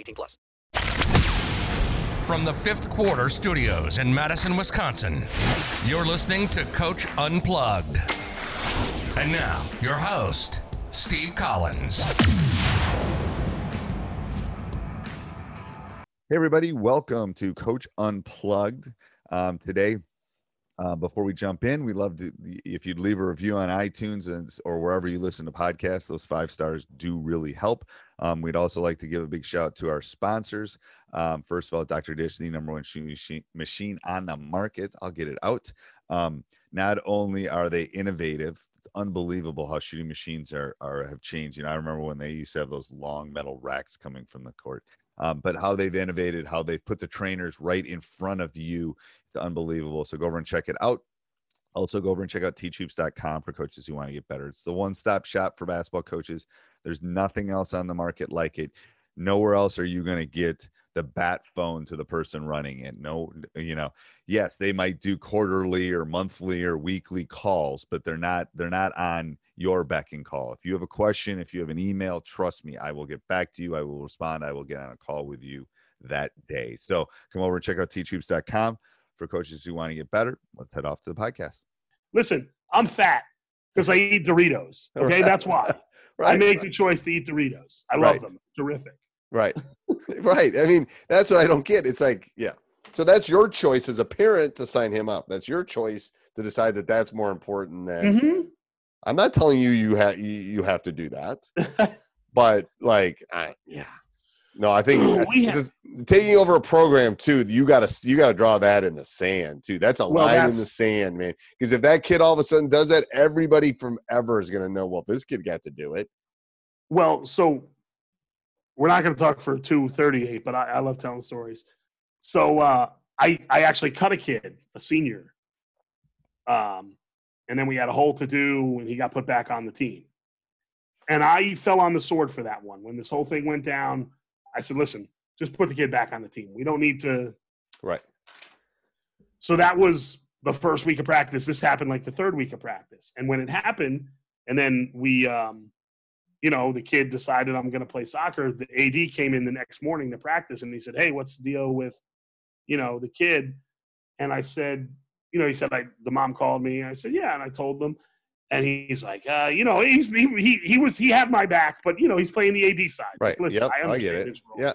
18 plus. From the fifth quarter studios in Madison, Wisconsin, you're listening to Coach Unplugged. And now, your host, Steve Collins. Hey, everybody, welcome to Coach Unplugged. Um, today, uh, before we jump in, we'd love to, if you'd leave a review on iTunes and, or wherever you listen to podcasts, those five stars do really help. Um, we'd also like to give a big shout out to our sponsors. Um, first of all, Dr. Dish, the number one machine, machine on the market. I'll get it out. Um, not only are they innovative, unbelievable how shooting machines are, are have changed. You know, I remember when they used to have those long metal racks coming from the court um, but how they've innovated, how they've put the trainers right in front of you, it's unbelievable. So go over and check it out. Also, go over and check out teachhoops.com for coaches who want to get better. It's the one stop shop for basketball coaches. There's nothing else on the market like it. Nowhere else are you going to get the bat phone to the person running it. No, you know, yes, they might do quarterly or monthly or weekly calls, but they're not they're not on your beck and call. If you have a question, if you have an email, trust me, I will get back to you. I will respond. I will get on a call with you that day. So come over and check out teachhoops.com for coaches who want to get better. Let's head off to the podcast. Listen, I'm fat because I eat Doritos. Okay, right. that's why. right. I make the choice to eat Doritos. I love right. them. Terrific. Right. right. I mean, that's what I don't get. It's like, yeah. So that's your choice as a parent to sign him up. That's your choice to decide that that's more important than mm-hmm. I'm not telling you you have you have to do that, but like, I, yeah, no, I think have, the, taking over a program too, you got to you got to draw that in the sand too. That's a well, line that's, in the sand, man. Because if that kid all of a sudden does that, everybody from ever is going to know. Well, this kid got to do it. Well, so we're not going to talk for two thirty eight, but I, I love telling stories. So uh, I I actually cut a kid, a senior, um, and then we had a whole to do and he got put back on the team. And I fell on the sword for that one. When this whole thing went down, I said, listen, just put the kid back on the team. We don't need to. Right. So that was the first week of practice. This happened like the third week of practice. And when it happened, and then we, um, you know, the kid decided I'm going to play soccer. The AD came in the next morning to practice and he said, Hey, what's the deal with, you know, the kid? And I said, you know, he said, like, the mom called me. I said, yeah. And I told him. And he's like, uh, you know, he's, he, he, he was, he had my back, but, you know, he's playing the AD side. Right. Listen, yep, I, I get it. Yeah.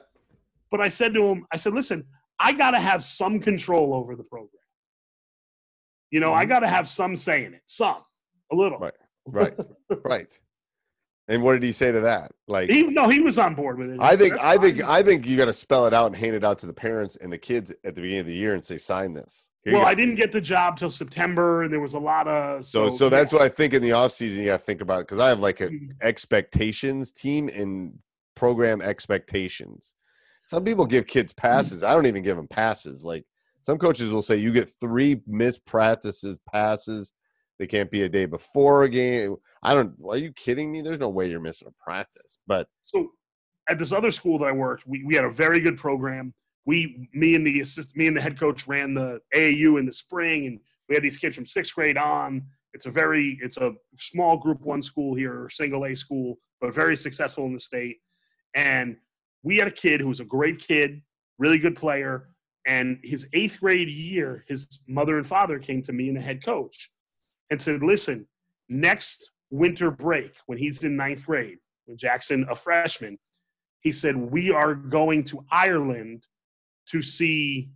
But I said to him, I said, listen, I got to have some control over the program. You know, mm-hmm. I got to have some say in it, some, a little. Right. Right. right. And what did he say to that? Like, he, no, he was on board with it. I think, I think, I think you got to spell it out and hand it out to the parents and the kids at the beginning of the year and say, sign this. Here well, I didn't get the job till September, and there was a lot of so. So, so that's what I think in the off season you got to think about because I have like a mm-hmm. expectations team and program expectations. Some people give kids mm. passes. I don't even give them passes. Like some coaches will say, you get three missed practices, passes. They can't be a day before a game. I don't. Are you kidding me? There's no way you're missing a practice. But so at this other school that I worked, we, we had a very good program. We, me and the assist, me and the head coach ran the AAU in the spring, and we had these kids from sixth grade on. It's a very, it's a small Group One school here, single A school, but very successful in the state. And we had a kid who was a great kid, really good player. And his eighth grade year, his mother and father came to me and the head coach and said, "Listen, next winter break when he's in ninth grade, when Jackson a freshman, he said we are going to Ireland to see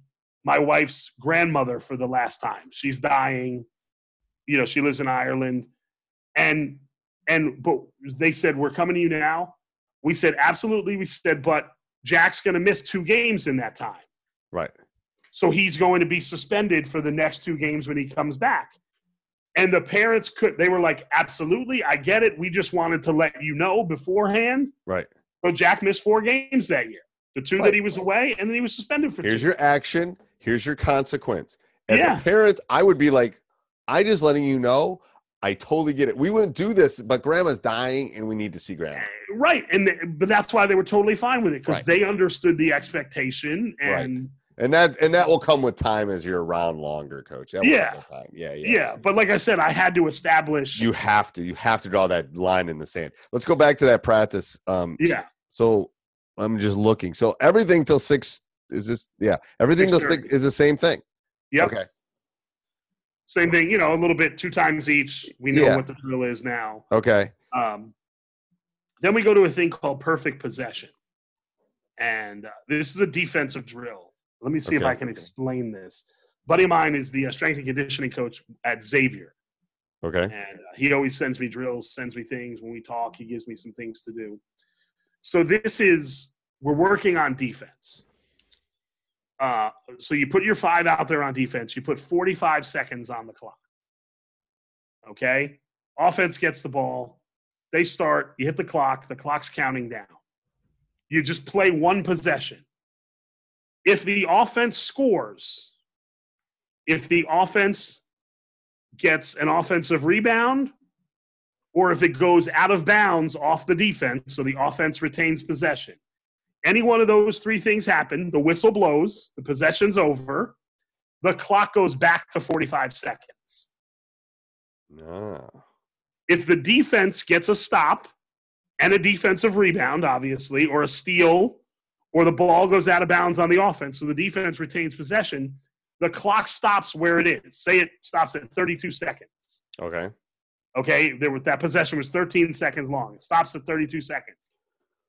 my wife's grandmother for the last time. She's dying. You know, she lives in Ireland. And and but they said, We're coming to you now. We said, Absolutely. We said, but Jack's gonna miss two games in that time. Right. So he's going to be suspended for the next two games when he comes back. And the parents could they were like, Absolutely, I get it. We just wanted to let you know beforehand. Right. So Jack missed four games that year. The two Right. that he was away, and then he was suspended for Here's two. your action. Here's your consequence. As Yeah. a parent, I would be like, I just letting you know. I totally get it. We wouldn't do this, but grandma's dying and we need to see grandma. right, and th- but that's why they were totally fine with it because Right. they understood the expectation, and And that and that will come with time as you're around longer, coach. That Yeah. Yeah, yeah. yeah. But like I said, I had to establish. You have to. You have to draw that line in the sand. Let's go back to that practice. Um yeah, so I'm just looking. So everything till six is this yeah, everything till six is the same thing. yep. Okay. Same thing, you know, a little bit two times each. We know Yeah. what the drill is now. Okay. Um, then we go to a thing called perfect possession, and uh, this is a defensive drill. Let me see if I can explain this. buddy of mine is the uh, strength and conditioning coach at Xavier. Okay. and uh, he always sends me drills, sends me things when we talk. He gives me some things to do. So this is we're working on defense. Uh, so you put your five out there on defense. You put 45 seconds on the clock. Okay, offense gets the ball. They start. You hit the clock. The clock's counting down. You just play one possession. If the offense scores, if the offense gets an offensive rebound, or if it goes out of bounds off the defense, so the offense retains possession. Any one of those three things happen, the whistle blows, the possession's over, the clock goes back to 45 seconds. No. If the defense gets a stop and a defensive rebound, obviously, or a steal, or the ball goes out of bounds on the offense, so the defense retains possession, the clock stops where it is. Say it stops at 32 seconds. Okay. Okay, there was, that possession was 13 seconds long. It stops at 32 seconds.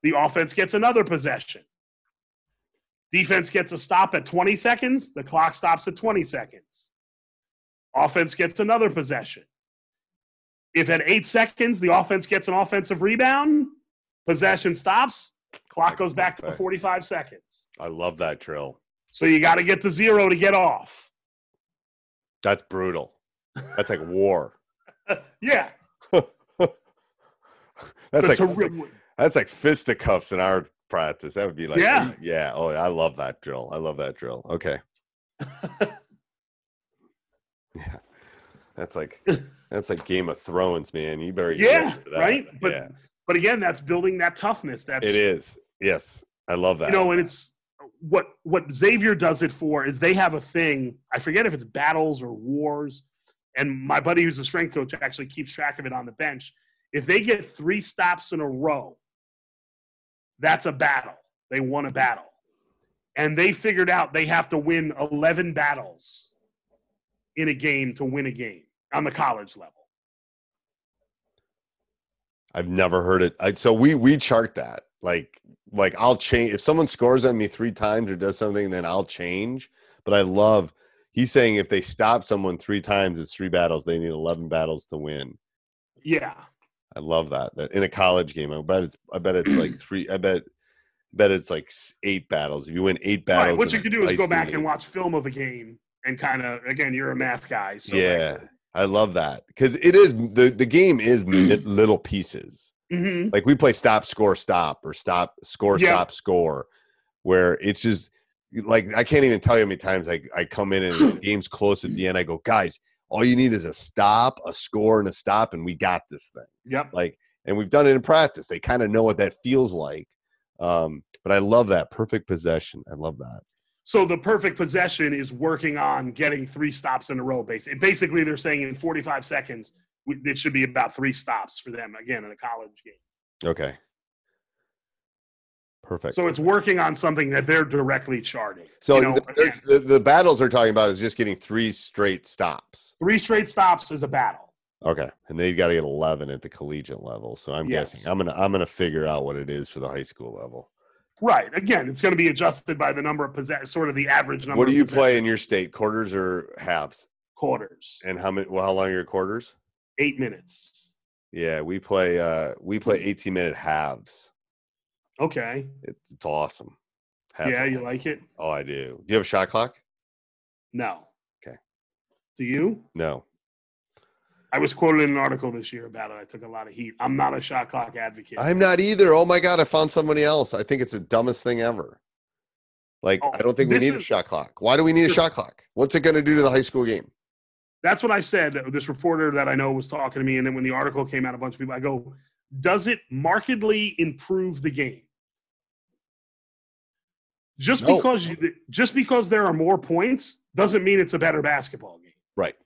The offense gets another possession. Defense gets a stop at 20 seconds. The clock stops at 20 seconds. Offense gets another possession. If at eight seconds the offense gets an offensive rebound, possession stops, clock goes back to 45 seconds. I love that drill. So you got to get to zero to get off. That's brutal. That's like war. Yeah. That's like that's like fisticuffs in our practice. That would be like Yeah. yeah. Oh, I love that drill. I love that drill. Okay. yeah. That's like that's like Game of Thrones, man. You better yeah, ready for that. right? But yeah, but again, that's building that toughness. That's it is. Yes, I love that. you know, and it's what what Xavier does it for is they have a thing. I forget if it's battles or wars, and my buddy who's a strength coach actually keeps track of it on the bench. If they get three stops in a row, that's a battle. They won a battle, and they figured out they have to win eleven battles in a game to win a game on the college level. I've never heard it. I, so we we chart that like like I'll change if someone scores on me three times or does something, then I'll change. But I love he's saying if they stop someone three times, it's three battles. They need eleven battles to win. Yeah, I love that. That in a college game, I bet it's I bet it's like three. I bet bet it's like eight battles. If you win eight battles, right. What you can do is go back game- and watch film of a game and kind of again, you're a math guy, so like, yeah, I love that because it is the the game is little pieces. mhm. like we play stop score stop or stop score Yeah. stop score where it's just like i can't even tell you how many times i, I come in and the game's close at the end i go guys all you need is a stop a score and a stop and we got this thing Yep. like and we've done it in practice they kind of know what that feels like Um, but I love that perfect possession. I love that. So the perfect possession is working on getting three stops in a row. Basically, basically they're saying in 45 seconds it should be about three stops for them again in a college game. Okay. Perfect. So it's working on something that they're directly charting. So You know, the, the, the battles they're talking about is just getting three straight stops. three straight stops is a battle. Okay, and they've got to get eleven at the collegiate level. So I'm Yes. guessing I'm gonna I'm gonna figure out what it is for the high school level. Right. Again, it's going to be adjusted by the number of possess, sort of the average number. What do you play in your state? Quarters or halves? quarters? And how many? Well, how long are your quarters? Eight minutes. Yeah, we play uh we play 18 minute halves. Okay. It's it's awesome. Halves yeah, are- you like it? Oh, I do. Do you have a shot clock? No. Okay. Do you? No. I was quoted in an article this year about it. I took a lot of heat. I'm not a shot clock advocate. I'm not either. Oh my god, I found somebody else. I think it's the dumbest thing ever. Like Oh, I don't think we need a shot clock. Why do we need a shot clock? What's it going to do to the high school game? That's what I said. This reporter that I know was talking to me, and then when the article came out, a bunch of people. I go, does it markedly improve the game? Just No. because you, just because there are more points doesn't mean it's a better basketball game. Right.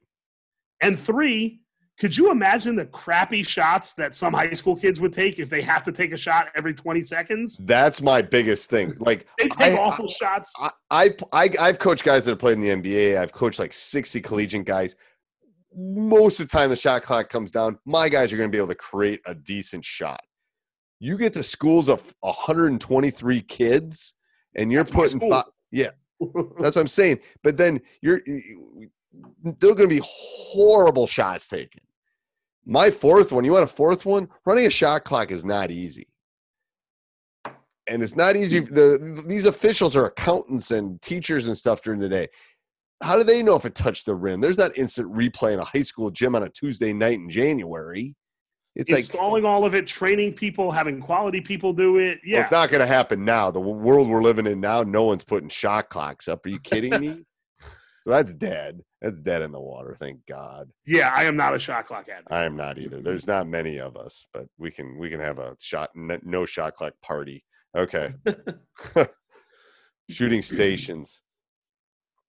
And three, could you imagine the crappy shots that some high school kids would take if they have to take a shot every 20 seconds? That's my biggest thing. Like They take I- awful shots. I, I, I, I've coached guys that have played in the NBA. I've coached like 60 collegiate guys. Most of the time, the shot clock comes down. My guys are going to be able to create a decent shot. You get to schools of 123 kids, and you're That's putting school. fi- yeah, that's what I'm saying. But then you're they're going to be horrible shots taken. My fourth one, you want a fourth one? Running a shot clock is not easy. And it's not easy. Hmm. The these officials are accountants and teachers and stuff during the day. How do they know if it touched the rim? There's not instant replay in a high school gym on a Tuesday night in January. It's like Installing all of it, training people, having quality people do it. well, Yeah. it's not going to happen now. The world we're living in now, no one's putting shot clocks up. Are you kidding me? so that's dead. That's dead in the water. Thank God. yeah, I am not a shot clock advocate. I am not either. There's not many of us, but we can we can have a shot no shot clock party. Okay. Shooting stations.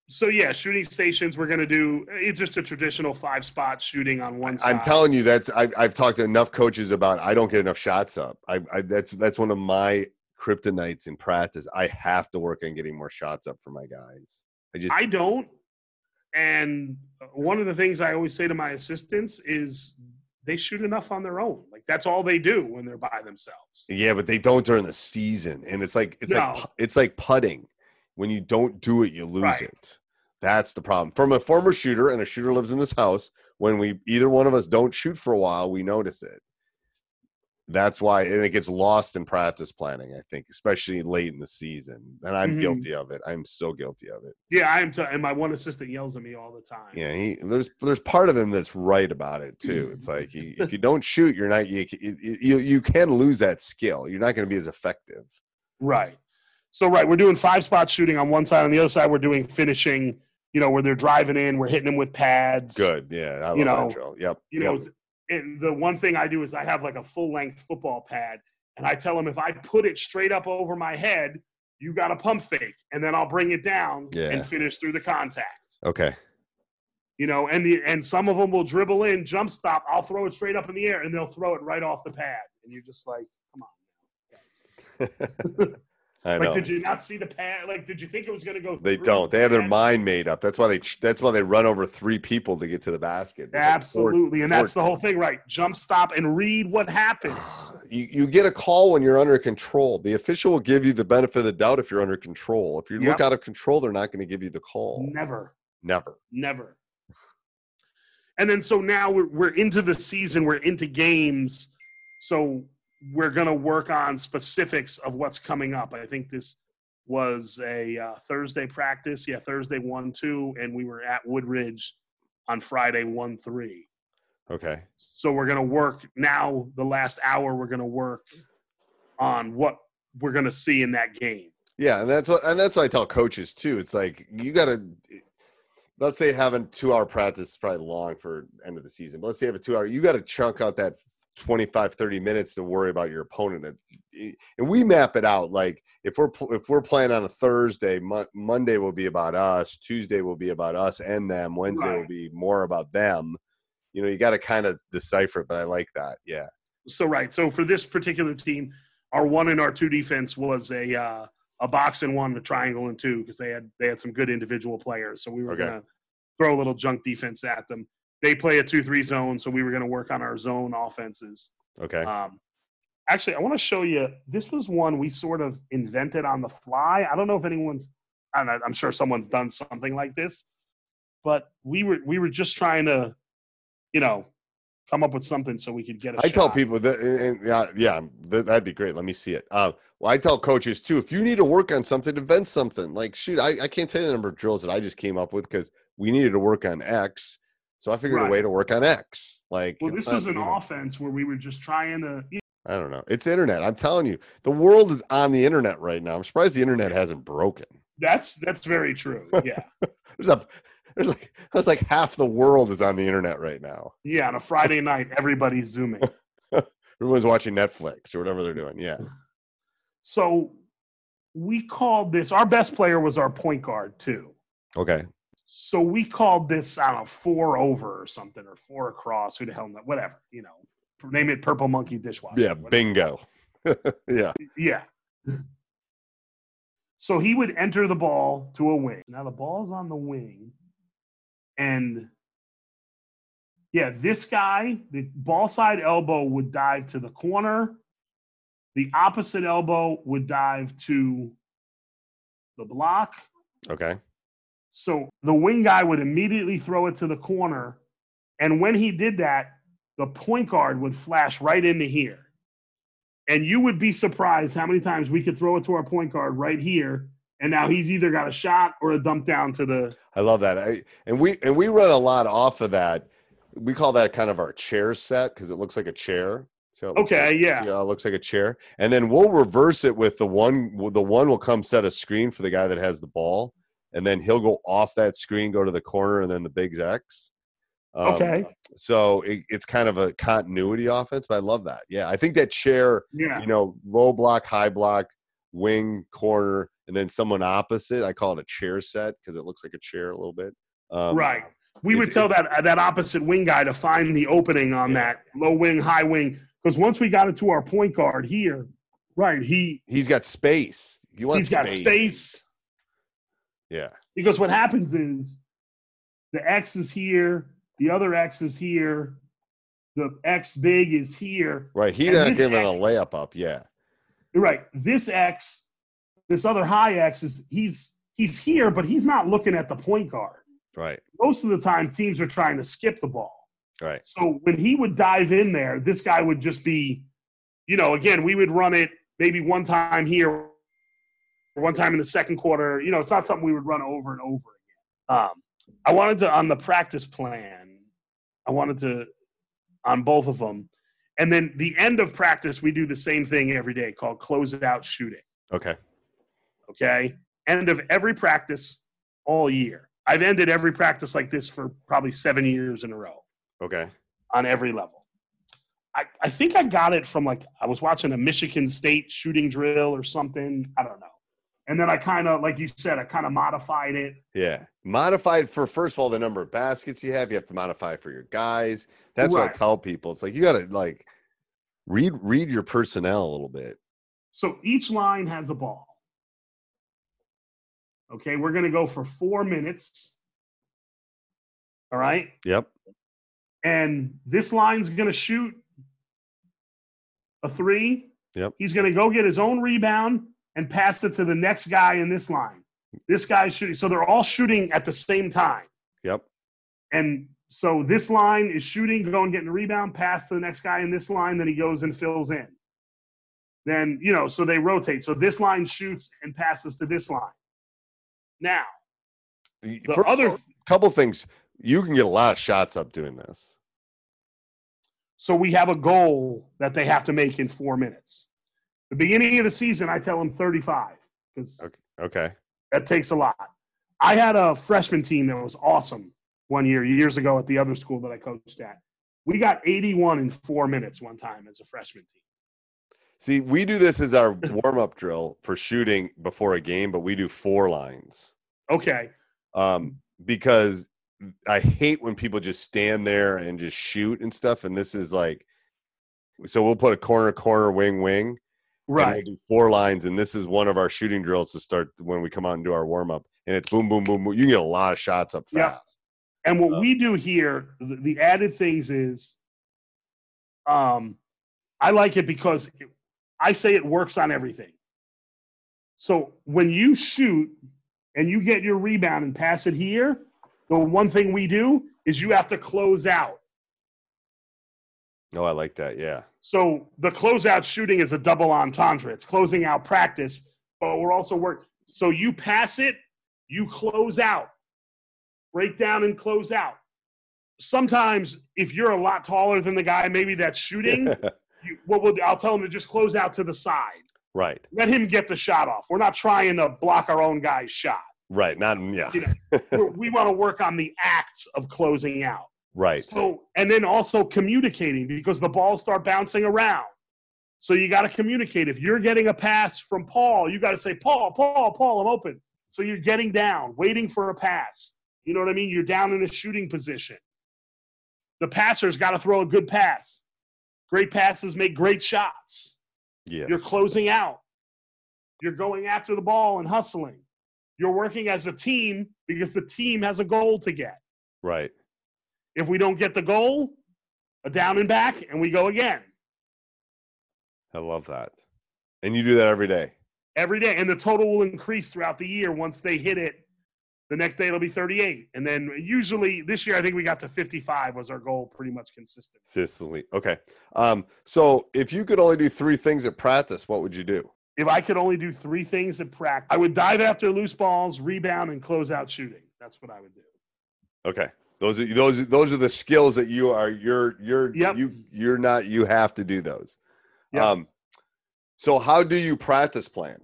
So yeah, shooting stations. We're gonna do it's just a traditional five spot shooting on one side. I'm telling you, that's I've, I've talked to enough coaches about. I don't get enough shots up. I, I that's that's one of my kryptonites in practice. I have to work on getting more shots up for my guys. I just I don't. And one of the things I always say to my assistants is they shoot enough on their own. Like that's all they do when they're by themselves. yeah, but they don't during the season, and it's like it's like No. pu- it's like putting. When you don't do it, you lose Right. it. That's the problem. From a former shooter, and a shooter lives in this house. When we either one of us don't shoot for a while, we notice it. That's why, and it gets lost in practice planning. I think, especially late in the season, and I'm Mhm. guilty of it. I'm so guilty of it. Yeah, I am. T- and my one assistant yells at me all the time. Yeah, he, there's there's part of him that's right about it too. It's like he, if you don't shoot, you're not you, you you can lose that skill. You're not going to be as effective. Right. So right, we're doing five spot shooting on one side. On the other side, we're doing finishing. You know, where they're driving in, we're hitting them with pads. Good, yeah, I love You that know, drill. Yep, You yep. know, and the one thing I do is I have like a full length football pad, and I tell them if I put it straight up over my head, you got a pump fake, and then I'll bring it down Yeah. and finish through the contact. okay. You know, and the and some of them will dribble in, jump stop. I'll throw it straight up in the air, and they'll throw it right off the pad, and you're just like, come on, guys. I Like, did you not see the pad? Like, did you think it was going to go? They don't. the They have their mind made up. That's why they. That's why they run over three people to get to the basket. It's like four- Absolutely, and that's four- the whole thing, right? Jump stop and read what happens. You, you get a call when you're under control. The official will give you the benefit of the doubt if you're under control. If you look out of control, they're not going to give you the call. Never. Never. Never. And then so now we're we're into the season, we're into games. So we're going to work on specifics of what's coming up. I think this was a uh, Thursday practice. Yeah, Thursday 1 2. And we were at Woodridge on Friday 1 3. Okay. So we're going to work now, the last hour, we're going to work on what we're going to see in that game. Yeah, and that's what and that's what I tell coaches too. It's like you got to let's say having two hour practice is probably long for end of the season, but let's say you have a two hour. You got to chunk out that 25 30 minutes to worry about your opponent and we map it out like if we're if we're playing on a thursday Mo- monday will be about us tuesday will be about us and them wednesday Right. will be more about them you know you got to kind of decipher it but i like that yeah So right. So for this particular team, our one and our two defense was a uh, a box and one, a triangle and two, because they had they had some good individual players. So we were Okay. gonna throw a little junk defense at them. They play a two three zone, so we were gonna work on our zone offenses. okay Um, actually, I want to show you. This was one we sort of invented on the fly. I don't know if anyone's. I'm, not- I'm sure someone's done something like this, but we were we were just trying to, you know, come up with something so we could get a I tell people that, and, yeah, yeah, that, that'd be great. Let me see it. Um, well, I tell coaches too, if you need to work on something, invent something. Like, shoot, I, I can't tell you the number of drills that I just came up with because we needed to work on X. So I figured Right. a way to work on X. Like, Well, this was an you know, offense where we were just trying to. I don't know. It's internet. I'm telling you, the world is on the internet right now. I'm surprised the internet hasn't broken. That's that's very true. Yeah, There's a, there's like, there's like half the world is on the internet right now. yeah. On a Friday night, everybody's zooming. Everyone's watching Netflix or whatever they're doing. Yeah. So we called this. Our best player was our point guard too. Okay. So we called this, I don't know, four over or something, or four across. Who the hell, kno- whatever. You know, name it Purple Monkey Dishwasher. Yeah. whatever. Bingo. yeah. Yeah. So he would enter the ball to a wing. Now the ball's on the wing, and yeah, this guy, the ball side elbow would dive to the corner. The opposite elbow would dive to the block. Okay. So the wing guy would immediately throw it to the corner. And when he did that, the point guard would flash right into here. And you would be surprised how many times we could throw it to our point guard right here. And now he's either got a shot or a dump down to the. I love that. I, and we and we run a lot off of that. We call that kind of our chair set because it looks like a chair. So Okay, like- yeah. yeah, it looks like a chair. And then we'll reverse it with the one. The one will come set a screen for the guy that has the ball, and then he'll go off that screen, go to the corner, and then the big X. Um, Okay. So it, it's kind of a continuity offense, but I love that. Yeah, I think that chair Yeah. you know, low block, high block, wing, corner, and then someone opposite. I call it a chair set because it looks like a chair a little bit. Um, right. We would tell that that opposite wing guy to find the opening on Yeah. that low wing, high wing. Because once we got it to our point guard here, right, he He's got space. You want he's got space. Yeah. Because what happens is the X is here, the other X is here, the X big is here. Right. He's not giving a layup up. Yeah. Right. This X, this other high X is he's he's here, but he's not looking at the point guard. Right. Most of the time, teams are trying to skip the ball. Right. So when he would dive in there, this guy would just be, you know, again, we would run it maybe one time here, one time in the second quarter. You know, it's not something we would run over and over again. Um, I wanted to on the practice plan. I wanted to on both of them, and then the end of practice, we do the same thing every day called closeout shooting. Okay. Okay, end of every practice all year. I've ended every practice like this for probably seven years in a row Okay. on every level. I, I think I got it from like I was watching a Michigan State shooting drill or something. I don't know. And then I kind of, like you said, I kind of modified it. Yeah. Modified for first of all the number of baskets you have. You have to modify for your guys. That's what I tell people. It's like you gotta like read read your personnel a little bit. So each line has a ball. Okay, we're going to go for four minutes. All right. Yep. And this line's going to shoot a three. Yep. He's going to go get his own rebound and pass it to the next guy in this line. This guy's shooting. So they're all shooting at the same time. Yep. And so this line is shooting, going, getting a rebound, pass to the next guy in this line, then he goes and fills in. Then, you know, so they rotate. So this line shoots and passes to this line. Now, The The first other- couple things. You can get a lot of shots up doing this. so we have a goal that they have to make in four minutes. The beginning of the season, I tell them 35 because Okay. Okay. that takes a lot. I had a freshman team that was awesome one year, years ago at the other school that I coached at. We got 81 in four minutes one time as a freshman team. See, we do this as our warm up drill for shooting before a game, but we do four lines. Okay. Um, because I hate when people just stand there and just shoot and stuff. And this is like, so we'll put a corner, corner, wing, wing. And Right. We'll do four lines, and this is one of our shooting drills to start when we come out and do our warm up. And it's boom, boom, boom, boom. You can get a lot of shots up Yeah. fast. And what Uh, we do here, the, the added things is, um, I like it because it- I say it works on everything. So when you shoot and you get your rebound and pass it here, the one thing we do is you have to close out. Oh, I like that. Yeah. So the closeout shooting is a double entendre. It's closing out practice, but we're also work. So you pass it, you close out, break down and close out. Sometimes, if you're a lot taller than the guy, maybe that's shooting. you, what we'll, I'll tell him to just close out to the side. right. Let him get the shot off. We're not trying to block our own guy's shot. Right. Not, yeah. You know, we want to work on the acts of closing out. Right. So, and then also communicating because the balls start bouncing around. So you got to communicate. If you're getting a pass from Paul, you got to say, Paul, Paul, Paul, I'm open. So you're getting down, waiting for a pass. You know what I mean? You're down in a shooting position. The passer's got to throw a good pass. Great passes make great shots. Yes. You're closing out. You're going after the ball and hustling. You're working as a team because the team has a goal to get. right. If we don't get the goal, a down and back, and we go again I love that. And you do that every day. every day. And the total will increase throughout the year once they hit it. The next day it'll be 38. And then usually this year, I think we got to 55 was our goal, pretty much consistent. Consistently. Okay. Um, so if you could only do three things at practice, what would you do? If I could only do three things at practice, I would dive after loose balls, rebound, and close out shooting. That's what I would do. Okay. Those are those those are the skills that you are you're you're Yep. you you're not you have to do those. Yep. Um so how do you practice plan?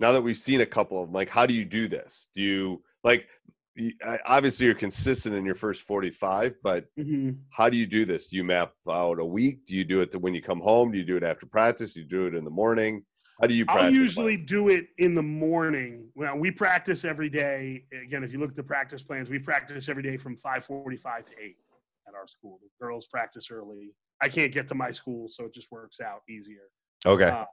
Now that we've seen a couple of them, like how do you do this? Do you like obviously you're consistent in your first 45, but Mhm. how do you do this? Do you map out a week? Do you do it when you come home? Do you do it after practice? Do you do it in the morning? How do you practice? I'll plan? usually do it in the morning. Well, we practice every day. Again, if you look at the practice plans, we practice every day from 5:45 to 8 at our school. The girls practice early. I can't get to my school, so it just works out easier. Okay. Uh,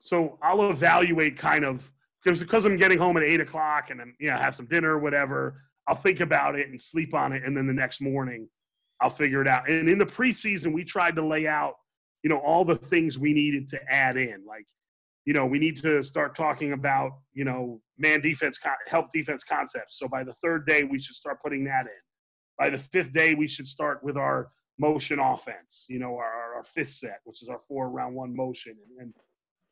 so I'll evaluate kind of because because I'm getting home at eight o'clock and then you know have some dinner or whatever. I'll think about it and sleep on it, and then the next morning I'll figure it out. And in the preseason, we tried to lay out you know all the things we needed to add in, like you know we need to start talking about you know man defense con- help defense concepts. So by the third day, we should start putting that in. By the fifth day, we should start with our motion offense. You know our, our fifth set, which is our four round one motion, and, and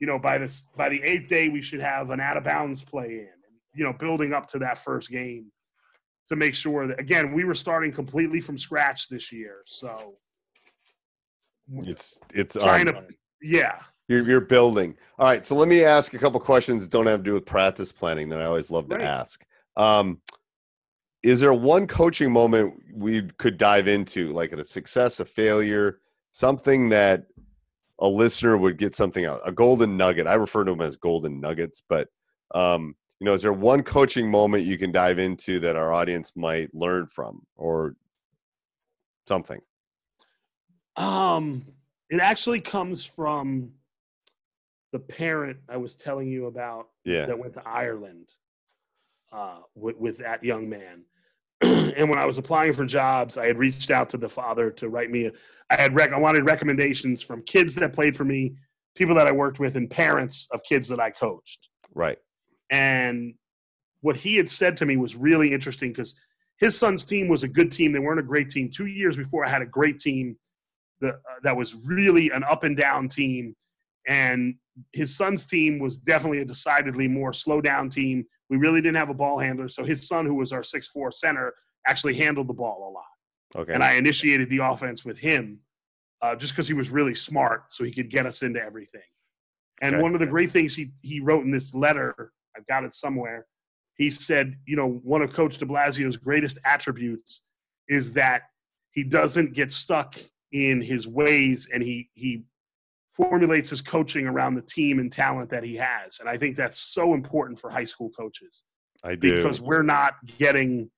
you know, by this by the eighth day, we should have an out of bounds play in. And, you know, building up to that first game to make sure that again we were starting completely from scratch this year. So It's it's trying um, to, yeah, You're, you're building. All right. So let me ask a couple questions that don't have to do with practice planning that I always love to Right. ask. Um, is there one coaching moment we could dive into, like a success, a failure, something that a listener would get something out, a golden nugget? I refer to them as golden nuggets, but um, you know, is there one coaching moment you can dive into that our audience might learn from, or something? Um, it actually comes from the parent I was telling you about Yeah. that went to Ireland uh, with, with that young man. and when I was applying for jobs, I had reached out to the father to write me. A, I had rec- I wanted recommendations from kids that played for me, people that I worked with, and parents of kids that I coached. Right. And what he had said to me was really interesting because his son's team was a good team. They weren't a great team. Two years before, I had a great team that, uh, that was really an up and down team. And his son's team was definitely a decidedly more slow down team. We really didn't have a ball handler. So his son, who was our six four center, actually handled the ball a lot. Okay. And I initiated the offense with him uh, just because he was really smart so he could get us into everything. And Okay. one of the great things he, he wrote in this letter, I've got it somewhere. He said, you know, one of Coach de Blasio's greatest attributes is that he doesn't get stuck in his ways and he he formulates his coaching around the team and talent that he has. And I think that's so important for high school coaches. I do. Because we're not getting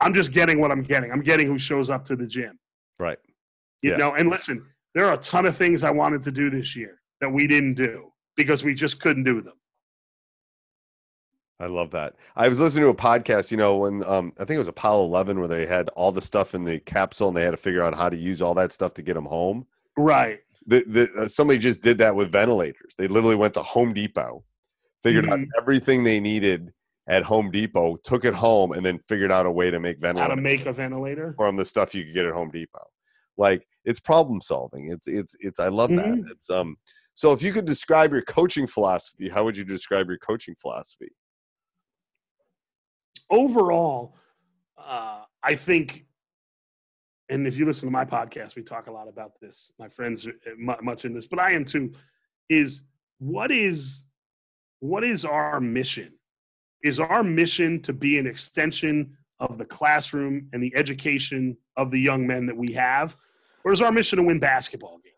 I'm just getting what I'm getting. I'm getting who shows up to the gym. Right. You Yeah. know, and listen, there are a ton of things I wanted to do this year that we didn't do because we just couldn't do them. I love that. I was listening to a podcast, you know, when um, I think it was Apollo 11 where they had all the stuff in the capsule and they had to figure out how to use all that stuff to get them home. Right. The, the, uh, somebody just did that with ventilators. They literally went to Home Depot, figured out Mhm. everything they needed at Home Depot, took it home, and then figured out a way to make How to make a ventilator. from the stuff you could get at Home Depot. Like it's problem solving. It's it's it's. I love that. Mhm. It's um. So if you could describe your coaching philosophy, how would you describe your coaching philosophy? overall, uh, I think, and if you listen to my podcast, we talk a lot about this. My friends are uh, much in this, but I am too. Is what is what is our mission? Is our mission to be an extension of the classroom and the education of the young men that we have, or is our mission to win basketball games?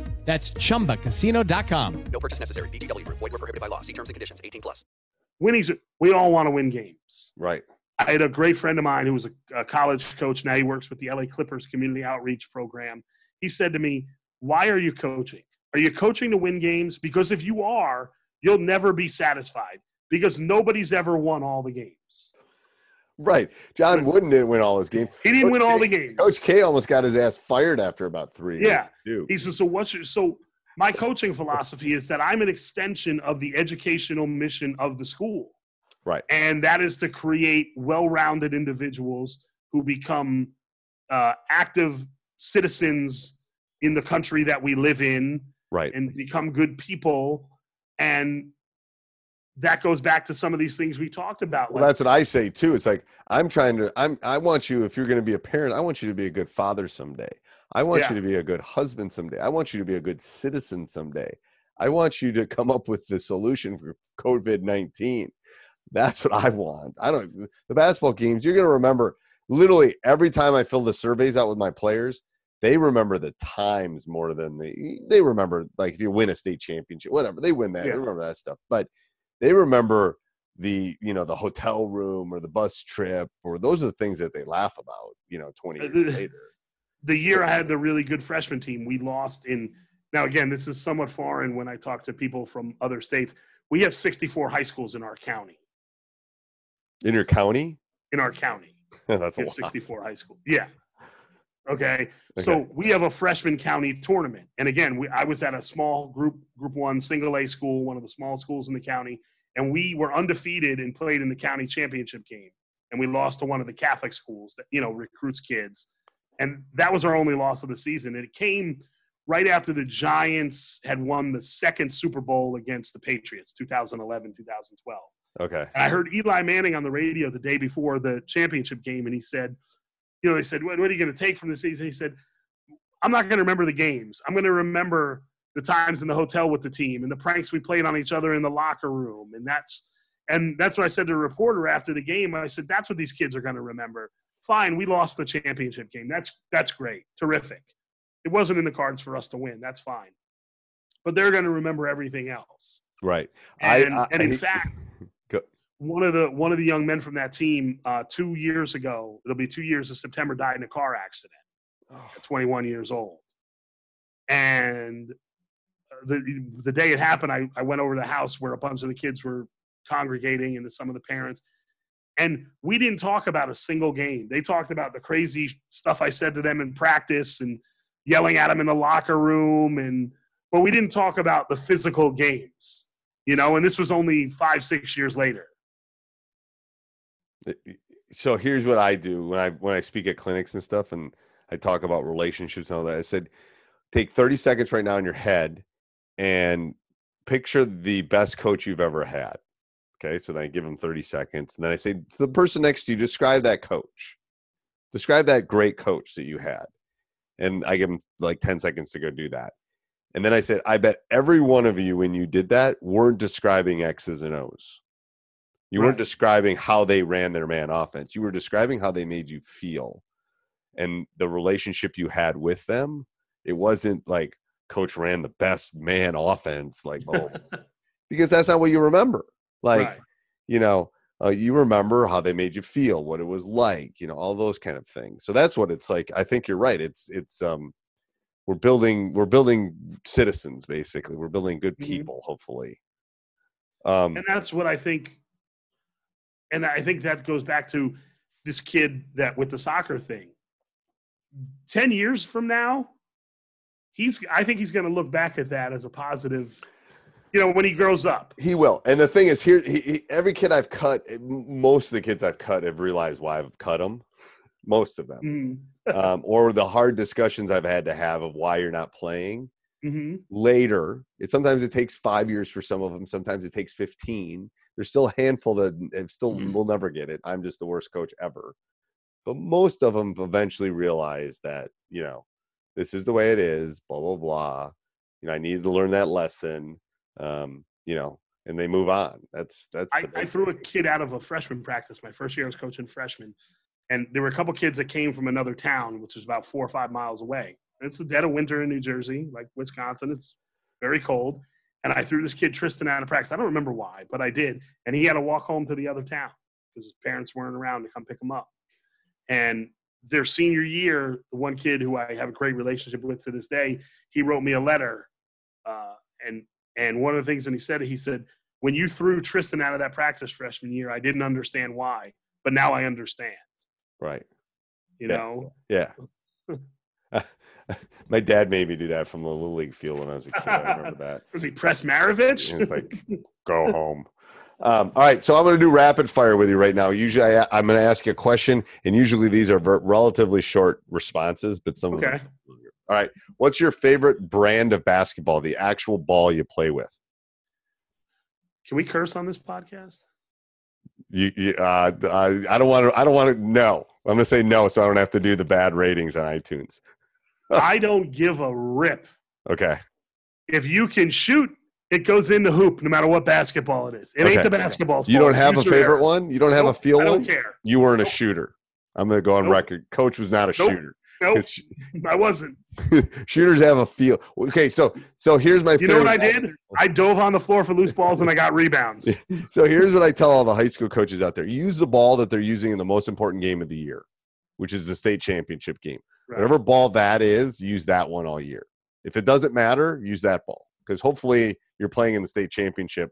That's chumbacasino.com. No purchase necessary. VGW Group. Void were prohibited by law. See terms and conditions. 18 plus. Winning's we all want to win games. Right. I had a great friend of mine who was a, a college coach. Now he works with the LA Clippers community outreach program. He said to me, Why are you coaching? Are you coaching to win games? Because if you are, you'll never be satisfied because nobody's ever won all the games. Right. John Wooden didn't win all his games. He didn't Coach win all K- the games. Coach K almost got his ass fired after about three. Yeah. He says, So what's your so my coaching philosophy is that I'm an extension of the educational mission of the school. Right. and that is to create well-rounded individuals who become uh, active citizens in the country that we live in Right. and become good people and that goes back to some of these things we talked about Well, that's what I say too. It's like I'm trying to. I'm. I want you. If you're going to be a parent, I want you to be a good father someday. I want Yeah. you to be a good husband someday. I want you to be a good citizen someday. I want you to come up with the solution for COVID nineteen. That's what I want. I don't. The basketball games. You're going to remember literally every time I fill the surveys out with my players. They remember the times more than they. They remember like if you win a state championship, whatever. They win that. Yeah. They remember that stuff. But they remember the you know the hotel room or the bus trip or those are the things that they laugh about you know 20 Uh, years later the year I had the really good freshman team, we lost in. Now, again, this is somewhat foreign when I talk to people from other states. We have 64 high schools in our county. in your county In our county, that's a lot 64 high school. Yeah. Okay. So Okay. we have a freshman county tournament, and again, we, I was at a small group, group one, single A school, one of the small schools in the county, and we were undefeated and played in the county championship game, and we lost to one of the Catholic schools that you know recruits kids, and that was our only loss of the season. And it came right after the Giants had won the second Super Bowl against the Patriots, 2011, 2012. okay And I heard Eli Manning on the radio the day before the championship game, and he said, you know, they said, what, what are you going to take from the season? He said, I'm not going to remember the games. I'm going to remember the times in the hotel with the team and the pranks we played on each other in the locker room. And that's, and that's what I said to the reporter after the game. I said, that's what these kids are going to remember. Fine, we lost the championship game. That's that's great, terrific. It wasn't in the cards for us to win. That's fine, but they're going to remember everything else. right And, I, I and in I- fact, one of the one of the young men from that team uh, two years ago, it'll be two years in September, died in a car accident at 21 years old. And the the day it happened, I, I went over to the house where a bunch of the kids were congregating and some of the parents. And we didn't talk about a single game. They talked about the crazy stuff I said to them in practice and yelling at them in the locker room and but we didn't talk about the physical games you know and this was only five six years later so here's what i do when i when i speak at clinics and stuff and i talk about relationships and all that i said take 30 seconds right now in your head and picture the best coach you've ever had. Okay, so then I give them 30 seconds. And then I say, to the person next to you, describe that coach. Describe that great coach that you had. And I give them like 10 seconds to go do that. And then I said, I bet every one of you, when you did that, weren't describing X's and O's. You weren't describing how they ran their man offense. You were describing how they made you feel and the relationship you had with them. It wasn't like coach ran the best man offense, like, oh, because that's not what you remember. Like, Right. you know, uh, you remember how they made you feel, what it was like, you know, all those kind of things. So that's what it's like. I think you're right. It's it's um we're building we're building citizens basically. We're building good Mhm. people, hopefully. Um and that's what I think. And I think that goes back to this kid that with the soccer thing. Ten years from now, he's. I think he's going to look back at that as a positive. You know, when he grows up. he will. And the thing is here he, he, every kid I've cut most of the kids I've cut have realized why I've cut them. Most of them. Mm, um, or the hard discussions I've had to have of why you're not playing. hmm later. It sometimes it takes five years for some of them. Sometimes it takes fifteen. There's still a handful that still Mhm. will never get it. I'm just the worst coach ever. But most of them eventually realize that you know this is the way it is. Blah blah blah. You know, I needed to learn that lesson. Um, you know, and they move on. That's that's. I, I threw a kid out of a freshman practice. My first year I was coaching freshmen, and there were a couple kids that came from another town, which was about four or five miles away. And it's the dead of winter in New Jersey, like Wisconsin. It's very cold. And I threw this kid Tristan out of practice. I don't remember why, but I did. And he had to walk home to the other town because his parents weren't around to come pick him up. And their senior year, the one kid who I have a great relationship with to this day, he wrote me a letter. Uh, and and one of the things that he said, he said, when you threw Tristan out of that practice freshman year, I didn't understand why, but now I understand. right. You Yeah. know, Yeah. My dad made me do that from the little league field when I was a kid. I remember that. was he Press Maravich? It's like, go home. Um, all right, so I'm going to do rapid fire with you right now. Usually, I, I'm going to ask you a question, and usually these are ver- relatively short responses, but some of them. Okay. All right, what's your favorite brand of basketball? The actual ball you play with? Can we curse on this podcast? You, you uh, uh, I don't want to. I don't want to. No, I'm going to say no, so I don't have to do the bad ratings on iTunes. I don't give a rip. Okay. If you can shoot, it goes in the hoop, no matter what basketball it is. It ain't the basketball. You don't have a favorite error. one. You don't have a Nope, feel I don't one. care. You weren't a shooter. I'm going to go on Nope. record. Coach was not a Nope. shooter. Nope, I wasn't. shooters have a feel. Okay, so so here's my. You know what I did? I dove on the floor for loose balls and I got rebounds. So here's what I tell all the high school coaches out there: use the ball that they're using in the most important game of the year, which is the state championship game. Right. Whatever ball that is, use that one all year. If it doesn't matter, use that ball because hopefully you're playing in the state championship,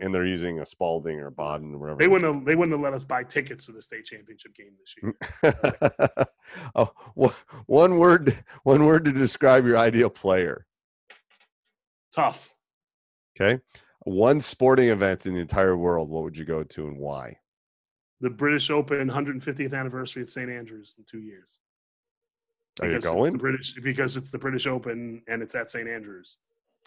and they're using a Spalding or a Baden or whatever. They wouldn't have, they wouldn't have let us buy tickets to the state championship game this year. oh, one- one word, one word to describe your ideal player. Tough. Okay, one sporting event in the entire world. What would you go to and why? The British Open 150th anniversary at St Andrews in two years. Are you Because it's going? British because it's the British Open and it's at St Andrews.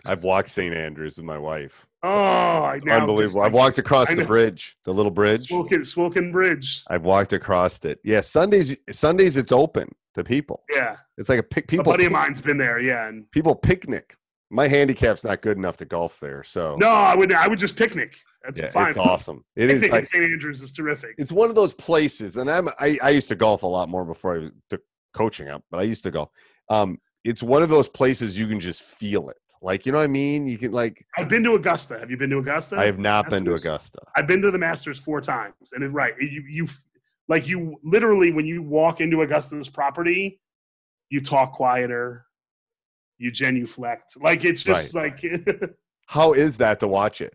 I've walked St. Andrews with my wife. Oh, I now Unbelievable. I've walked across the bridge, the little bridge. Swilcan, Swilcan Bridge. I've walked across it. Yeah, Sundays Sundays it's open to people. Yeah, It's like a pic a people buddy of mine's been there. Yeah, and people picnic. My handicap's not good enough to golf there, so no, I would I would just picnic. That's yeah, fine. it's awesome. It is like St Andrews is terrific. it's one of those places, and I'm I, I used to golf a lot more before I took coaching up, but I used to golf. Um, it's one of those places you can just feel it. Like you know what I mean? You can like I've been to Augusta. Have you been to Augusta? I have not been to Augusta. I've been to the Masters four times, and it, right, you you like you literally when you walk into Augusta's property, you talk quieter, you genuflect. Like it's just like How is that to watch it?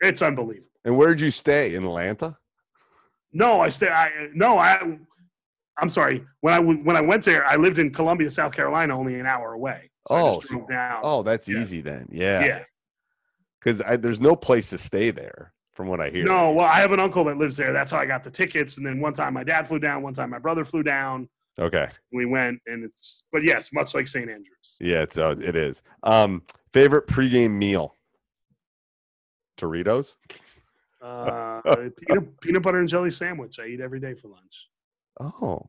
it's unbelievable. And where'd you stay? In Atlanta? No, I stay. I no, I. I'm sorry. When I w- when I went there, I lived in Columbia, South Carolina, only an hour away. So Oh, so- down. Oh, that's Yeah. easy then. Yeah. yeah. Because there's no place to stay there, from what I hear. No, well, I have an uncle that lives there. That's how I got the tickets. And then one time my dad flew down. One time my brother flew down. Okay. We went, and it's. But yes, much like St. Andrews. Yeah, it's uh, it is. Um, favorite pregame meal. Doritos. Uh, peanut, peanut butter and jelly sandwich. I eat every day for lunch. Oh,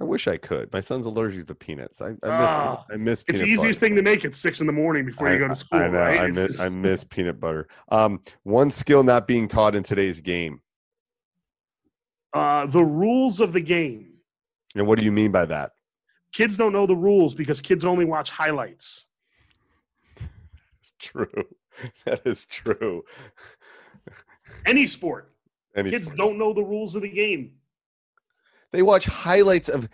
I wish I could. My son's allergic to peanuts. I, I miss. Ah, I miss. It's the easiest butter. thing to make at six in the morning before you go to school, I know. right? I miss. I miss peanut butter. Um, one skill not being taught in today's game. uh, the rules of the game. And what do you mean by that? Kids don't know the rules because kids only watch highlights. It's true. That is true. Any sport, Any kids sport. don't know the rules of the game. They watch highlights of.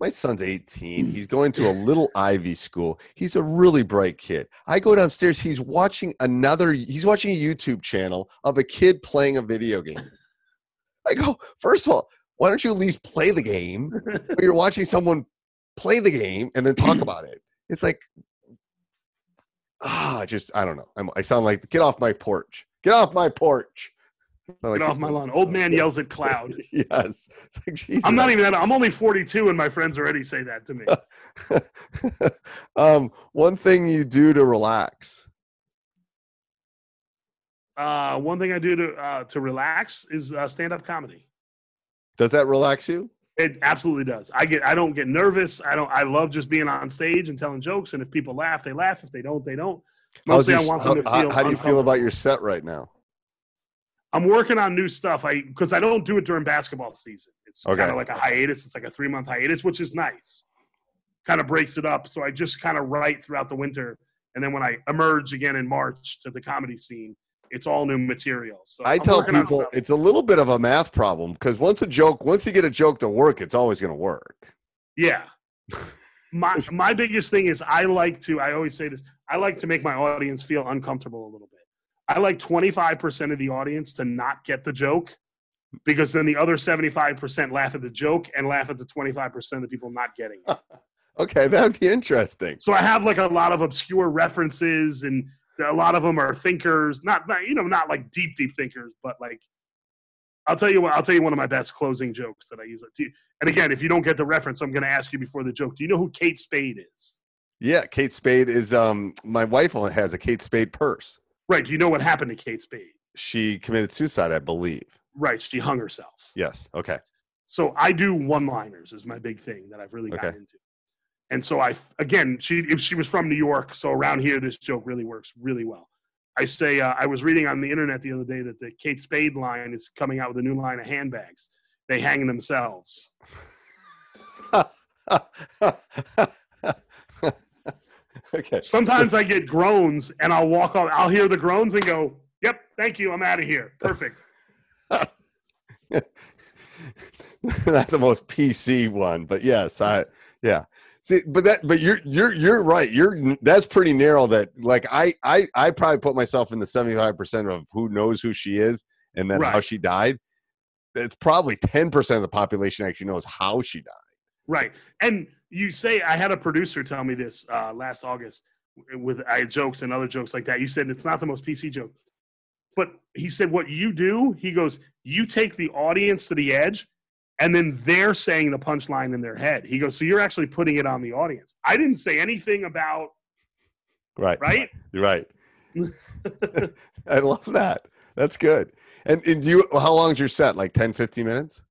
My son's 18. He's going to a little Ivy school. He's a really bright kid. I go downstairs. He's watching another. He's watching a YouTube channel of a kid playing a video game. I go, first of all, why don't you at least play the game? You're watching someone play the game and then talk about it. It's like, ah, just I don't know. I'm, I sound like get off my porch. Get off my porch. Like Get off my lawn. Old man yells at cloud. yes. It's like, Jesus. I'm not even that. I'm only 42, and my friends already say that to me. um, one thing you do to relax. Uh, one thing I do to uh, to relax is uh, stand up comedy. Does that relax you? It absolutely does. I get I don't get nervous. I don't I love just being on stage and telling jokes. And if people laugh, they laugh. If they don't, they don't. Mostly your- I want how, them to feel how do you feel about your set right now? I'm working on new stuff. I because I don't do it during basketball season. It's Okay. kind of like a hiatus. It's like a three month hiatus, which is nice. Kind of breaks it up. So I just kind of write throughout the winter, and then when I emerge again in March to the comedy scene, it's all new material. So I I'm tell people it's a little bit of a math problem because once a joke, once you get a joke to work, it's always going to work. Yeah. my my biggest thing is I like to I always say this, I like to make my audience feel uncomfortable a little bit. I like 25% of the audience to not get the joke because then the other 75% laugh at the joke and laugh at the 25% of the people not getting it. Okay, that'd be interesting. So I have like a lot of obscure references and a lot of them are thinkers, not, not you know, not like deep deep thinkers, but like I'll tell you what. I'll tell you one of my best closing jokes that I use. And again, if you don't get the reference, I'm going to ask you before the joke. Do you know who Kate Spade is? Yeah, Kate Spade is um my wife only has a Kate Spade purse. Right. Do you know what happened to Kate Spade? She committed suicide, I believe. Right. She hung herself. Yes. Okay. So I do one-liners is my big thing that I've really gotten Okay. into. And so I again, she if she was from New York, so around here this joke really works really well. I say uh, I was reading on the internet the other day that the Kate Spade line is coming out with a new line of handbags. They hang themselves. okay. Sometimes I get groans and I'll walk off. I'll hear the groans and go, "Yep, thank you, I'm out of here." Perfect. Not the most PC one, but yes, I yeah. See, but that but you're you're you're right. You're that's pretty narrow that like I I I probably put myself in the 75% of who knows who she is and then how she died. It's probably 10% of the population actually knows how she died. Right. And you say I had a producer tell me this uh, last August with I jokes and other jokes like that. You said it's not the most PC joke. But he said what you do, he goes, you take the audience to the edge and then they're saying the punchline in their head. He goes, so you're actually putting it on the audience. I didn't say anything about Right. right. You're right. I love that. That's good. And, and you how long's your set? Like 10 15 minutes?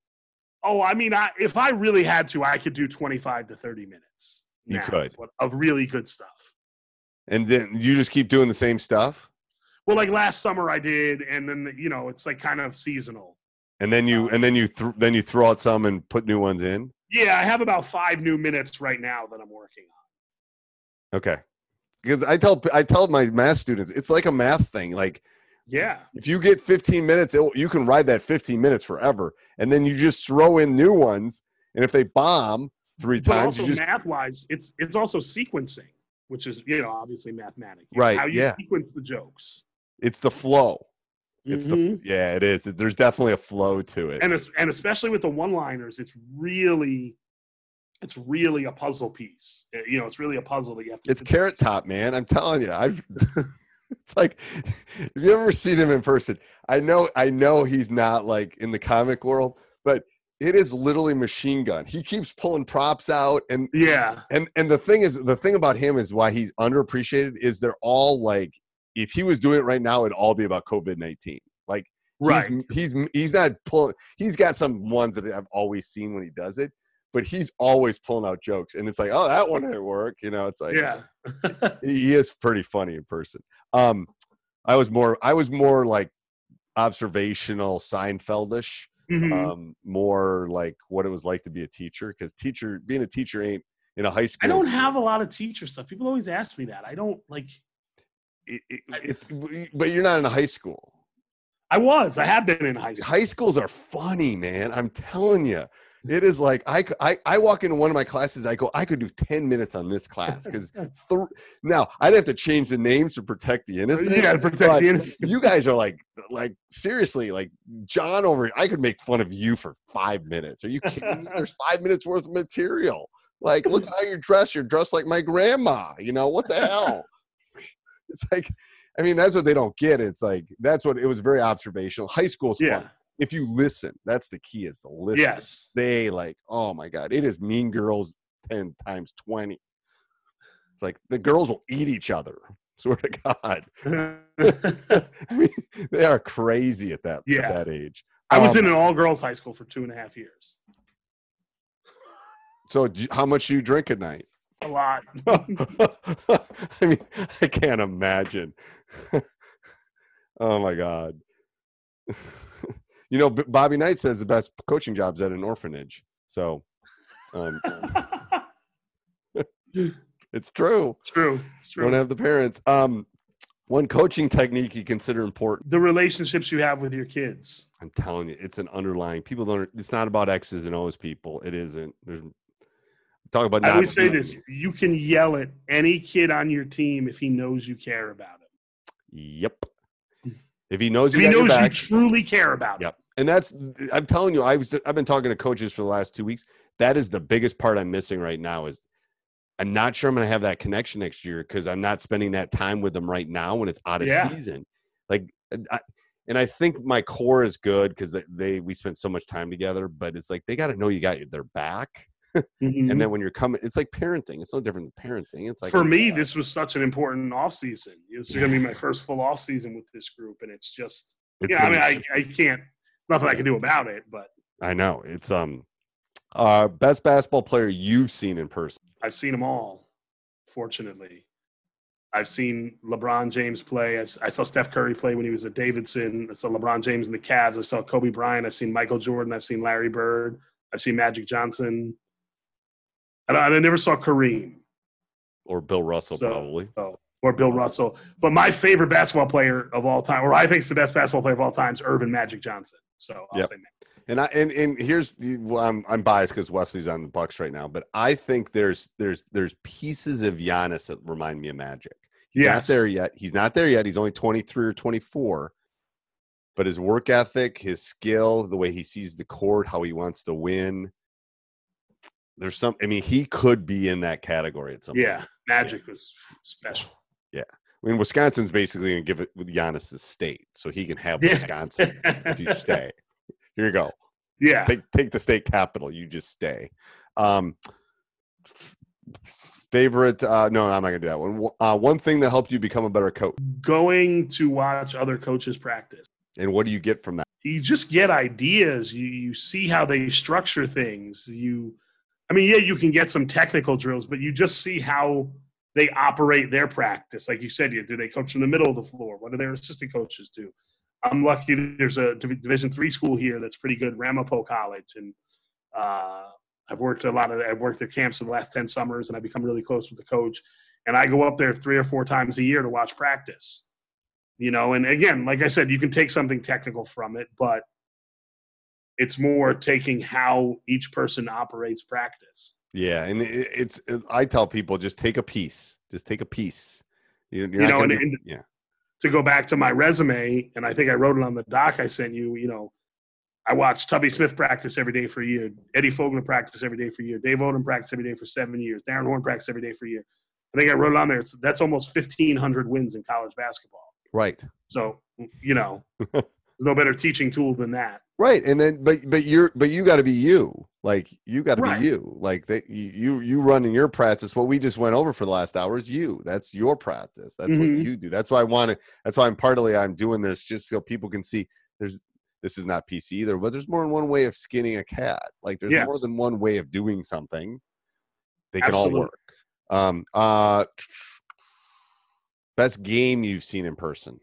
Oh, I mean, I, if I really had to, I could do 25 to 30 minutes. You could. of really good stuff. And then you just keep doing the same stuff? Well, like last summer I did, and then you know it's like kind of seasonal. And then you uh, and then you th- then you throw out some and put new ones in. Yeah, I have about five new minutes right now that I'm working on. Okay. Because I tell I tell my math students it's like a math thing. Like Yeah, if you get 15 minutes, it, you can ride that 15 minutes forever, and then you just throw in new ones. And if they bomb three but times, also you just math wise, it's it's also sequencing, which is you know obviously mathematics. Right, How you yeah. sequence the jokes. it's the flow. It's the Mhm. yeah, it is. There's definitely a flow to it. and it's, and especially with the one-liners, it's really it's really a puzzle piece. Uh, You know, it's really a puzzle that you have to. It's Carrot Top, man. I'm telling you. I've it's like if you ever seen him in person, I know I know he's not like in the comic world, but it is literally machine gun. He keeps pulling props out and Yeah, and and the thing is the thing about him is why he's underappreciated is they're all like if he was doing it right now, it'd all be about COVID nineteen. Like Right. he's, he's he's not pulling. He's got some ones that I've always seen when he does it, but he's always pulling out jokes, and it's like, oh, that one didn't work. You know, it's like, Yeah. he is pretty funny in person. Um, I was more, I was more like observational Seinfeldish, Mhm. um, more like what it was like to be a teacher. Because teacher, being a teacher ain't in a high school I don't have a lot of teacher stuff. People always ask me that. I don't like. It, it, I- it's, but you're not in a high school. I was. I have been in high school. High schools are funny, man. I'm telling you. It is like I, I i walk into one of my classes. I go, I could do ten minutes on this class because th- now I'd have to change the names to protect the innocent. You got to protect the innocent. you guys are like like seriously like john over i could make fun of you for five minutes are you kidding me? there's five minutes worth of material like look how you're dressed you're dressed like my grandma you know what the hell it's like i mean that's what they don't get it's like that's what it was very observational high school's Yeah. fun if you listen that's the key is to listen Yes. they like oh my god it is mean girls 10 times 20 it's like the girls will eat each other swear to god I mean, they are crazy at that Yeah. at that age. I was Um, in an all girls high school for two and a half years. So, how much do you drink at night? A lot. I mean, I can't imagine. oh my god. You know, Bobby Knight says the best coaching jobs at an orphanage. So, um, it's true. true. It's You don't have the parents. Um, one coaching technique you consider important. The relationships you have with your kids. I'm telling you, it's an underlying. People don't. It's not about X's and O's. People, it isn't. There's talk about. I always say this: you can yell at any kid on your team if he knows you care about him. Yep. If he knows If you he got knows you truly care about him. Yep. And that's I'm telling you, I was I've been talking to coaches for the last two weeks. That is the biggest part I'm missing right now is I'm not sure I'm gonna have that connection next year because I'm not spending that time with them right now when it's out of Yeah. season. Like I, and I think my core is good because they, they we spent so much time together, but it's like they gotta know you got their back. Mhm. And then when you're coming, it's like parenting. It's no different than parenting. It's like for me, this was such an important off season. This is going to be my first full off season with this group, and it's just it's yeah. I mean, I, I can't nothing I can do about it, but I know it's um uh best basketball player you've seen in person. I've seen them all. Fortunately, I've seen LeBron James play. I've, I saw Steph Curry play when he was at Davidson. I saw LeBron James in the Cavs. I saw Kobe Bryant. I've seen Michael Jordan. I've seen Larry Bird. I've seen Magic Johnson. And I, I never saw Kareem. Or Bill Russell, So- probably. So, or Bill Russell. But my favorite basketball player of all time, or I think is the best basketball player of all time, is Earvin Magic Johnson. So I'll Yep. say Magic. And I and, and here's well, I'm I'm biased because Wesley's on the Bucks right now, but I think there's there's there's pieces of Giannis that remind me of Magic. He's not there yet. He's not there yet. He's only 23 or 24. But his work ethic, his skill, the way he sees the court, how he wants to win. There's some. I mean, he could be in that category at some point. Yeah, point. Magic was special. Yeah, I mean, Wisconsin's basically going to give it with Giannis the state, so he can have Yeah. Wisconsin if you stay. Here you go. Yeah. take take the state capital. You just stay. Um, favorite? Uh, no, I'm not gonna do that one. Uh, one thing that helped you become a better coach, Going to watch other coaches practice. and what do you get from that? you just get ideas you you see how they structure things you i mean yeah you can get some technical drills but you just see how they operate their practice. Like you said do they coach in the middle of the floor? What do their assistant coaches do? I'm lucky there's a division three school here that's pretty good ramapo college and uh, i've worked a lot of i've worked their camps for the last 10 summers and i've become really close with the coach and i go up there three or four times a year to watch practice. You know and again like i said you can take something technical from it but it's more taking how each person operates practice. Yeah, and it, it's it, I tell people just take a piece, just take a piece. You're, you're You know, and- be- and- yeah, to go back to my resume and i think i wrote it on the doc i sent you you know i watched tubby smith practice every day for a year eddie fogler practice every day for a year dave odom practice every day for seven years darrin horn practice every day for a year. I think i wrote it on there it's, that's almost 1500 wins in college basketball. Right. so you know no better teaching tool than that. Right, and then but but you're but you got to be you. Like you got to Right. be you. Like that you you run in your practice. What we just went over for the last hour is you. That's your practice. That's Mhm. what you do. That's why I want to. That's why I'm partly I'm doing this just so people can see. There's this is not PC either, but there's more than one way of skinning a cat. Like there's more than one way of doing something. They can all work. Um. Uh. Best game you've seen in person.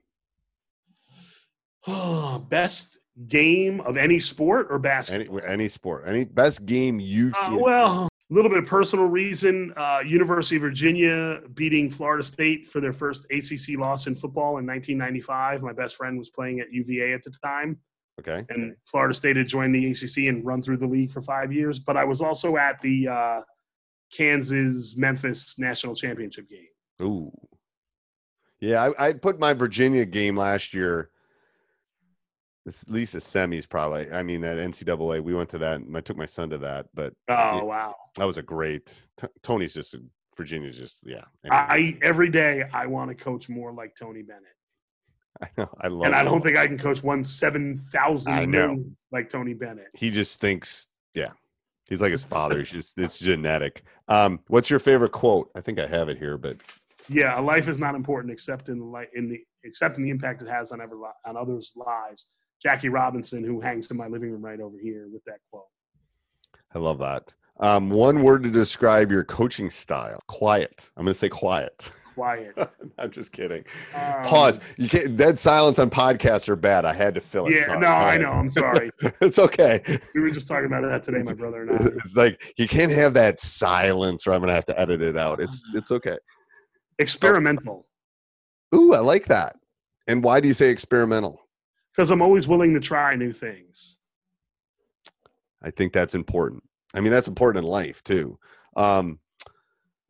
Best game of any sport or basketball? Any any sport. Any best game you've Uh, seen. well, a little bit of personal reason. Uh, University of Virginia beating Florida State for their first ACC loss in football in 1995. My best friend was playing at UVA at the time, Okay. and Florida State had joined the ACC and run through the league for five years. But I was also at the uh, Kansas Memphis national championship game. Ooh. Yeah, I, I put my Virginia game last year. It's at least a semis, probably. I mean, that NCAA. We went to that. and I took my son to that, but Oh Yeah. wow! that was a great. T- Tony's just Virginia's just yeah. I every day I want to coach more like Tony Bennett, I know. I love. and I don't think I can coach one seven thousand like Tony Bennett. he just thinks. Yeah, he's like his father. He's just it's genetic. Um, what's your favorite quote? I think I have it here, but Yeah, a life is not important except in the li- in the except in the impact it has on ever li- on others' lives. Jackie Robinson, who hangs in my living room right over here with that quote. I love that. Um, one word to describe your coaching style: quiet. I'm going to say quiet. Quiet. I'm just kidding. Um, Pause. You can't. Dead silence on podcasts are bad. I had to fill it. Yeah, Sorry. no, I know. I'm sorry. it's okay. We were just talking about that today, my brother and I. It's like you can't have that silence, or I'm gonna have to edit it out. It's it's okay. Experimental, Ooh, I like that. And why do you say experimental? Because I'm always willing to try new things. I think that's important. I mean, that's important in life too. Um,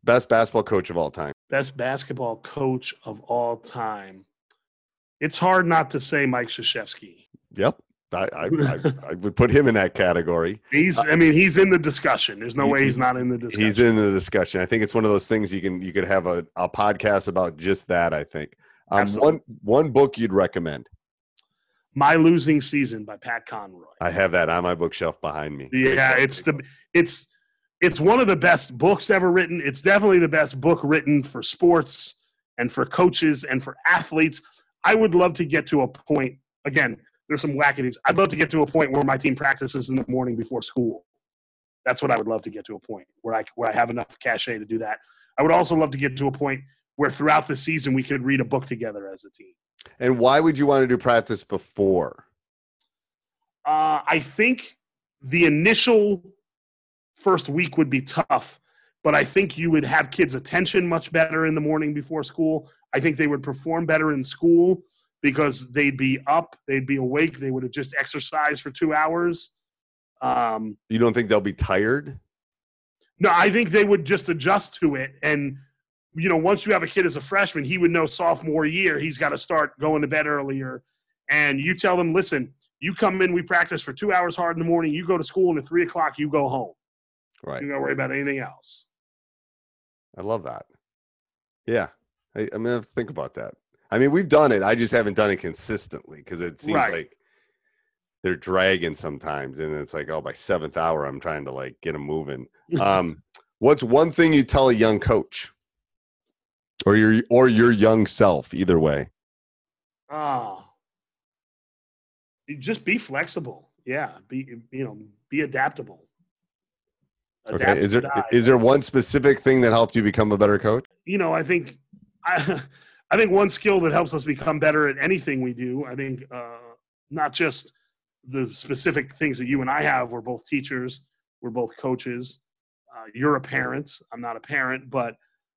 best basketball coach of all time. Best basketball coach of all time. It's hard not to say Mike Krzyzewski. Yep, I I, I, I would put him in that category. He's, I mean, he's in the discussion. There's no He- way he's not in the discussion. He's in the discussion. I think it's one of those things you can you could have a, a podcast about just that. I think. Um, one one book you'd recommend. My Losing Season by Pat Conroy. I have that on my bookshelf behind me. Yeah, it's the it's it's one of the best books ever written. It's definitely the best book written for sports and for coaches and for athletes. I would love to get to a point again. There's some wackadoos. I'd love to get to a point where my team practices in the morning before school. That's what I would love to get to a point where I where I have enough cachet to do that. I would also love to get to a point where throughout the season we could read a book together as a team. And why would you want to do practice before? Uh, I think the initial first week would be tough, but I think you would have kids' attention much better in the morning before school. I think they would perform better in school because they'd be up, they'd be awake, they would have just exercised for two hours. Um, You don't think they'll be tired? no, I think they would just adjust to it. And, you know, once you have a kid as a freshman, he would know sophomore year he's got to start going to bed earlier. And you tell them, listen, you come in, we practice for two hours hard in the morning, you go to school, and at three o'clock, you go home. Right. You don't worry about anything else. I love that. Yeah. I, I'm gonna have to think about that. I mean, we've done it. I just haven't done it consistently because it seems Right. like they're dragging sometimes, and it's like, oh, by seventh hour, I'm trying to like get them moving. Um, what's one thing you tell a young coach, or your or your young self? Either way. Ah. Just be flexible. Yeah. Be, you know, be adaptable. Adapt Okay. Is there is there one specific thing that helped you become a better coach? you know, I think I, I think one skill that helps us become better at anything we do. I think uh, not just the specific things that you and I have. We're both teachers. We're both coaches. Uh, you're a parent. I'm not a parent, but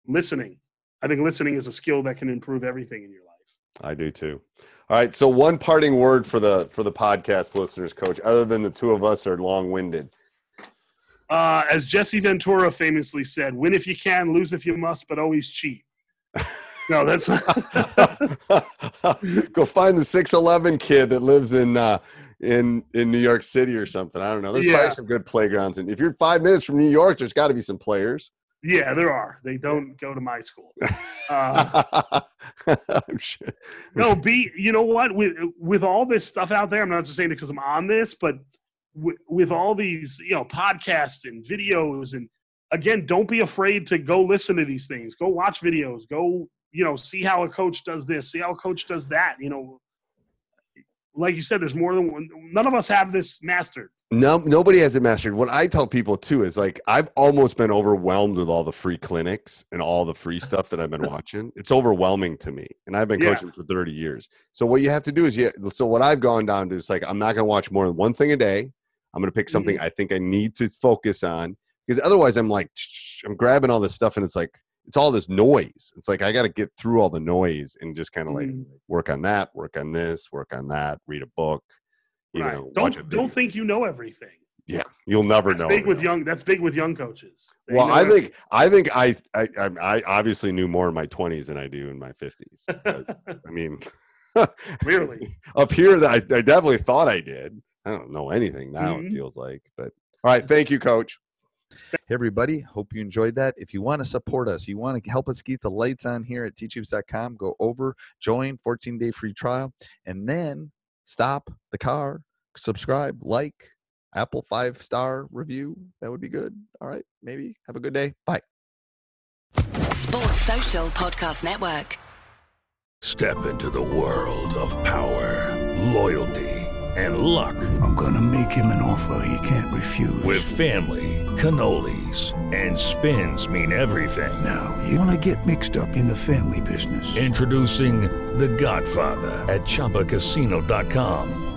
listening. I think listening is a skill that can improve everything in your life. I do too. All right. So one parting word for the for the podcast listeners, coach, other than the two of us are long winded. Uh, as Jesse Ventura famously said, "Win if you can, lose if you must, but always cheat." no, that's Go find the six eleven kid that lives in uh, in in New York City or something. I don't know. There's Yeah. probably some good playgrounds, and if you're five minutes from New York, there's got to be some players. Yeah, there are. They don't go to my school. Uh, I'm sure. no, B. You know what? With with all this stuff out there, I'm not just saying it because I'm on this, but with, with all these you know podcasts and videos, and again, don't be afraid to go listen to these things. Go watch videos. Go you know see how a coach does this. See how a coach does that. You know, like you said, there's more than one. None of us have this mastered. No, nobody has it mastered. What I tell people too is like I've almost been overwhelmed with all the free clinics and all the free stuff that I've been watching. It's overwhelming to me, and I've been Yeah. coaching for thirty years. So what you have to do is, you. So what I've gone down to is like I'm not going to watch more than one thing a day. I'm going to pick something I think I need to focus on because otherwise I'm like I'm grabbing all this stuff and it's like it's all this noise. It's like I got to get through all the noise and just kind of like Mhm. work on that, work on this, work on that, read a book. You right. know, don't don't think you know everything. Yeah, you'll never That's know. big with everything. young. That's big with young coaches. They Well, I think I think I, I I I obviously knew more in my twenties than I do in my fifties. I mean, Clearly. up here, I, I definitely thought I did. I don't know anything now. It Mhm. feels like, but all right. Thank you, Coach. Hey, everybody. Hope you enjoyed that. If you want to support us, you want to help us keep the lights on here at teachhoops.com, go over, join, 14 day free trial, and then stop the car, subscribe, like, Apple five star review. That would be good. All right. Maybe. Have a good day. Bye. Sports Social Podcast Network. Step into the world of power, loyalty, and luck. I'm gonna make him an offer he can't refuse. With family, cannolis, and spins mean everything. now, you wanna get mixed up in the family business. Introducing The Godfather at ChumbaCasino.com.